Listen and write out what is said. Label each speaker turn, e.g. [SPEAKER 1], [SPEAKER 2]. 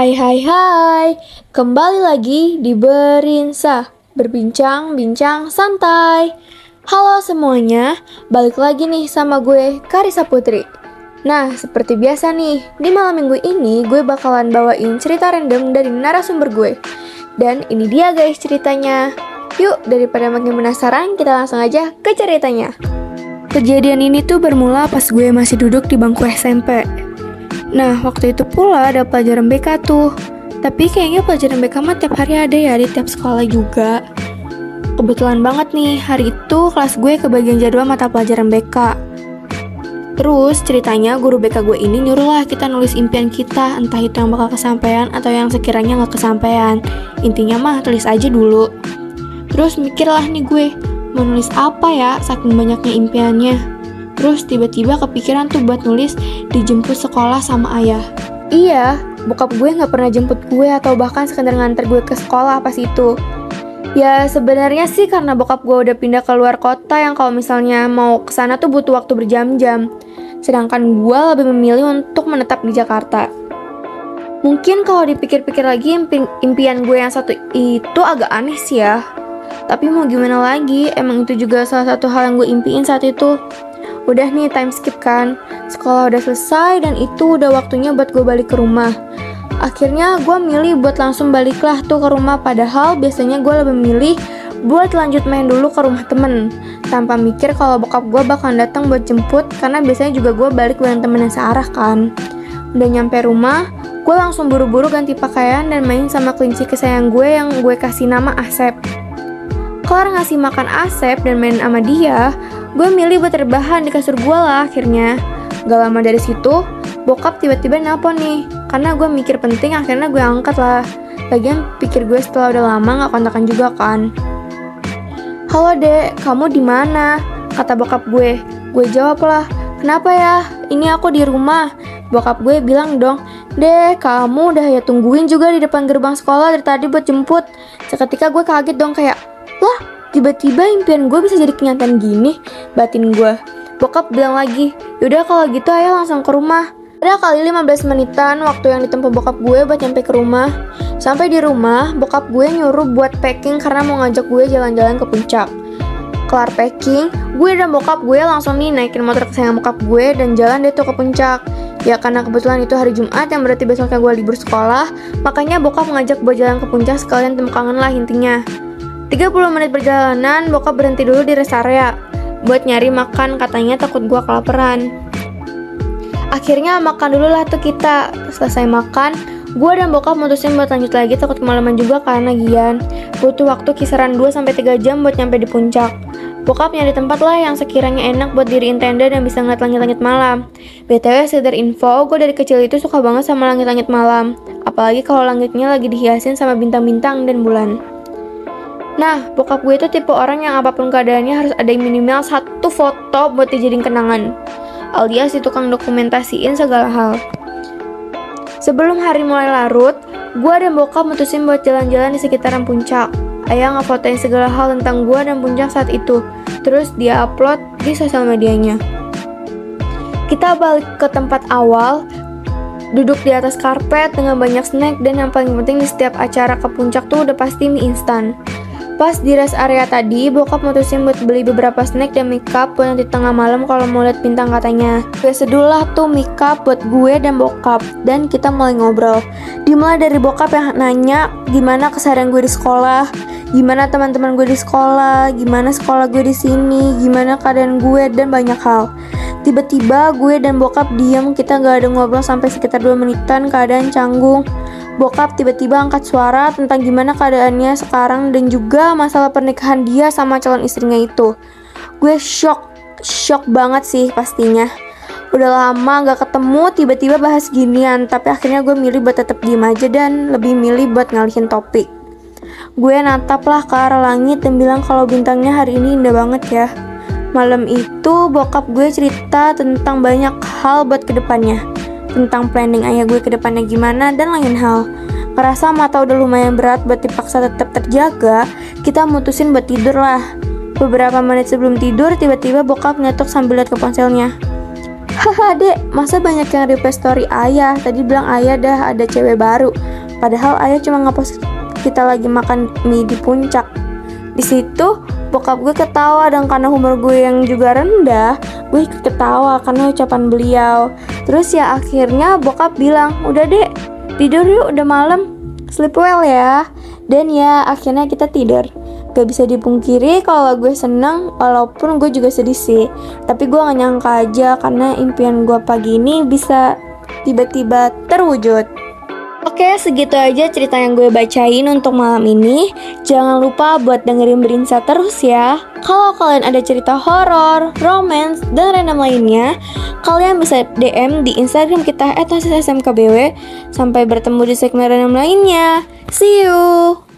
[SPEAKER 1] Hai hai hai, kembali lagi di Berinsa, berbincang-bincang santai. Halo semuanya, balik lagi nih sama gue, Karisa Putri. Nah, seperti biasa nih, di malam minggu ini gue bakalan bawain cerita random dari narasumber gue. Dan ini dia guys ceritanya. Yuk, daripada makin penasaran, kita langsung aja ke ceritanya. Kejadian ini tuh bermula pas gue masih duduk di bangku SMP. Nah, waktu itu pula ada pelajaran BK tuh. Tapi kayaknya pelajaran BK mah tiap hari ada ya di tiap sekolah juga. Kebetulan banget nih, hari itu kelas gue kebagian jadwal mata pelajaran BK. Terus ceritanya guru BK gue ini nyuruh lah kita nulis impian kita, entah itu yang bakal kesampaian atau yang sekiranya nggak kesampaian. Intinya mah tulis aja dulu. Terus mikirlah nih gue, mau nulis apa ya saking banyaknya impiannya. Terus tiba-tiba kepikiran tuh buat nulis dijemput sekolah sama ayah. Iya, bokap gue nggak pernah jemput gue atau bahkan sekedar nganter gue ke sekolah pas itu. Ya sebenarnya sih karena bokap gue udah pindah ke luar kota yang kalau misalnya mau ke sana tuh butuh waktu berjam-jam. Sedangkan gue lebih memilih untuk menetap di Jakarta. Mungkin kalau dipikir-pikir lagi impian gue yang satu itu agak aneh sih ya. Tapi mau gimana lagi, emang itu juga salah satu hal yang gue impiin saat itu. Udah nih time skip kan, sekolah udah selesai dan itu udah waktunya buat gue balik ke rumah. Akhirnya gue milih buat langsung baliklah tuh ke rumah padahal biasanya gue lebih milih buat lanjut main dulu ke rumah temen tanpa mikir kalau bokap gue bakal datang buat jemput karena biasanya juga gue balik bareng temen yang searah kan. Udah nyampe rumah, gue langsung buru-buru ganti pakaian dan main sama kelinci kesayang gue yang gue kasih nama Asep. Kelar ngasih makan Asep dan main sama dia, Gue milih buat terbahan di kasur gue lah akhirnya. Gak lama dari situ, bokap tiba-tiba nelpon nih. Karena gue mikir penting, akhirnya gue angkat lah. Lagian pikir gue setelah udah lama gak kontakan juga kan. Halo dek, kamu di mana? Kata bokap gue. Gue jawab lah, kenapa ya? Ini aku di rumah. Bokap gue bilang dong, Dek, kamu udah ya tungguin juga di depan gerbang sekolah dari tadi buat jemput. Seketika gue kaget dong kayak, lah Tiba-tiba impian gue bisa jadi kenyataan gini, batin gue. Bokap bilang lagi, yaudah kalau gitu ayo langsung ke rumah. Ada kali 15 menitan waktu yang ditempuh bokap gue buat nyampe ke rumah. Sampai di rumah, bokap gue nyuruh buat packing karena mau ngajak gue jalan-jalan ke puncak. Kelar packing, gue dan bokap gue langsung nih naikin motor kesayangan bokap gue dan jalan deh tuh ke puncak. Ya karena kebetulan itu hari Jumat yang berarti besoknya gue libur sekolah, makanya bokap ngajak gue jalan ke puncak sekalian temu kangen lah intinya. 30 menit perjalanan, bokap berhenti dulu di rest area buat nyari makan, katanya takut gua kelaparan. Akhirnya makan dulu lah tuh kita. Selesai makan, gua dan bokap mutusin buat lanjut lagi takut kemalaman juga karena gian. Butuh waktu kisaran 2-3 jam buat nyampe di puncak. Bokap nyari tempat lah yang sekiranya enak buat diriin tenda dan bisa ngeliat langit-langit malam. BTW sekedar info, gue dari kecil itu suka banget sama langit-langit malam. Apalagi kalau langitnya lagi dihiasin sama bintang-bintang dan bulan. Nah, bokap gue itu tipe orang yang apa pun keadaannya harus ada minimal satu foto buat dijadiin kenangan. Alias si tukang dokumentasiin segala hal. Sebelum hari mulai larut, gue dan bokap mutusin buat jalan-jalan di sekitaran puncak. Ayah ngefotoin segala hal tentang gue dan puncak saat itu. Terus dia upload di sosial medianya. Kita balik ke tempat awal, duduk di atas karpet dengan banyak snack dan yang paling penting di setiap acara ke puncak tuh udah pasti mie instan. Pas di rest area tadi, bokap mutusin buat beli beberapa snack dan makeup buat nanti tengah malam kalau mau lihat bintang katanya. Gue sedulah tuh makeup buat gue dan bokap, dan kita mulai ngobrol. Dimulai dari bokap yang nanya gimana keseharian gue di sekolah, gimana teman-teman gue di sekolah, gimana sekolah gue di sini, gimana keadaan gue dan banyak hal. Tiba-tiba gue dan bokap diam, kita gak ada ngobrol sampai sekitar 2 menitan keadaan canggung bokap tiba-tiba angkat suara tentang gimana keadaannya sekarang dan juga masalah pernikahan dia sama calon istrinya itu. Gue shock, shock banget sih pastinya. Udah lama gak ketemu, tiba-tiba bahas ginian, tapi akhirnya gue milih buat tetap diem aja dan lebih milih buat ngalihin topik. Gue natap lah ke arah langit dan bilang kalau bintangnya hari ini indah banget ya. Malam itu bokap gue cerita tentang banyak hal buat ke depannya tentang planning ayah gue ke depannya gimana dan lain hal. Ngerasa mata udah lumayan berat buat dipaksa tetap terjaga, kita mutusin buat tidur lah. Beberapa menit sebelum tidur, tiba-tiba bokap ngetok sambil lihat ke ponselnya. Haha dek, masa banyak yang request story ayah? Tadi bilang ayah dah ada cewek baru. Padahal ayah cuma ngepost kita lagi makan mie di puncak. Di situ bokap gue ketawa dan karena humor gue yang juga rendah, gue ketawa karena ucapan beliau. Terus ya akhirnya bokap bilang, udah deh tidur yuk udah malam, sleep well ya. Dan ya akhirnya kita tidur. Gak bisa dipungkiri kalau gue seneng walaupun gue juga sedih sih Tapi gue gak nyangka aja karena impian gue pagi ini bisa tiba-tiba terwujud Oke, segitu aja cerita yang gue bacain untuk malam ini. Jangan lupa buat dengerin Berinsa terus ya. Kalau kalian ada cerita horor, romance, dan random lainnya, kalian bisa DM di Instagram kita @smkbw. Sampai bertemu di segmen random lainnya. See you.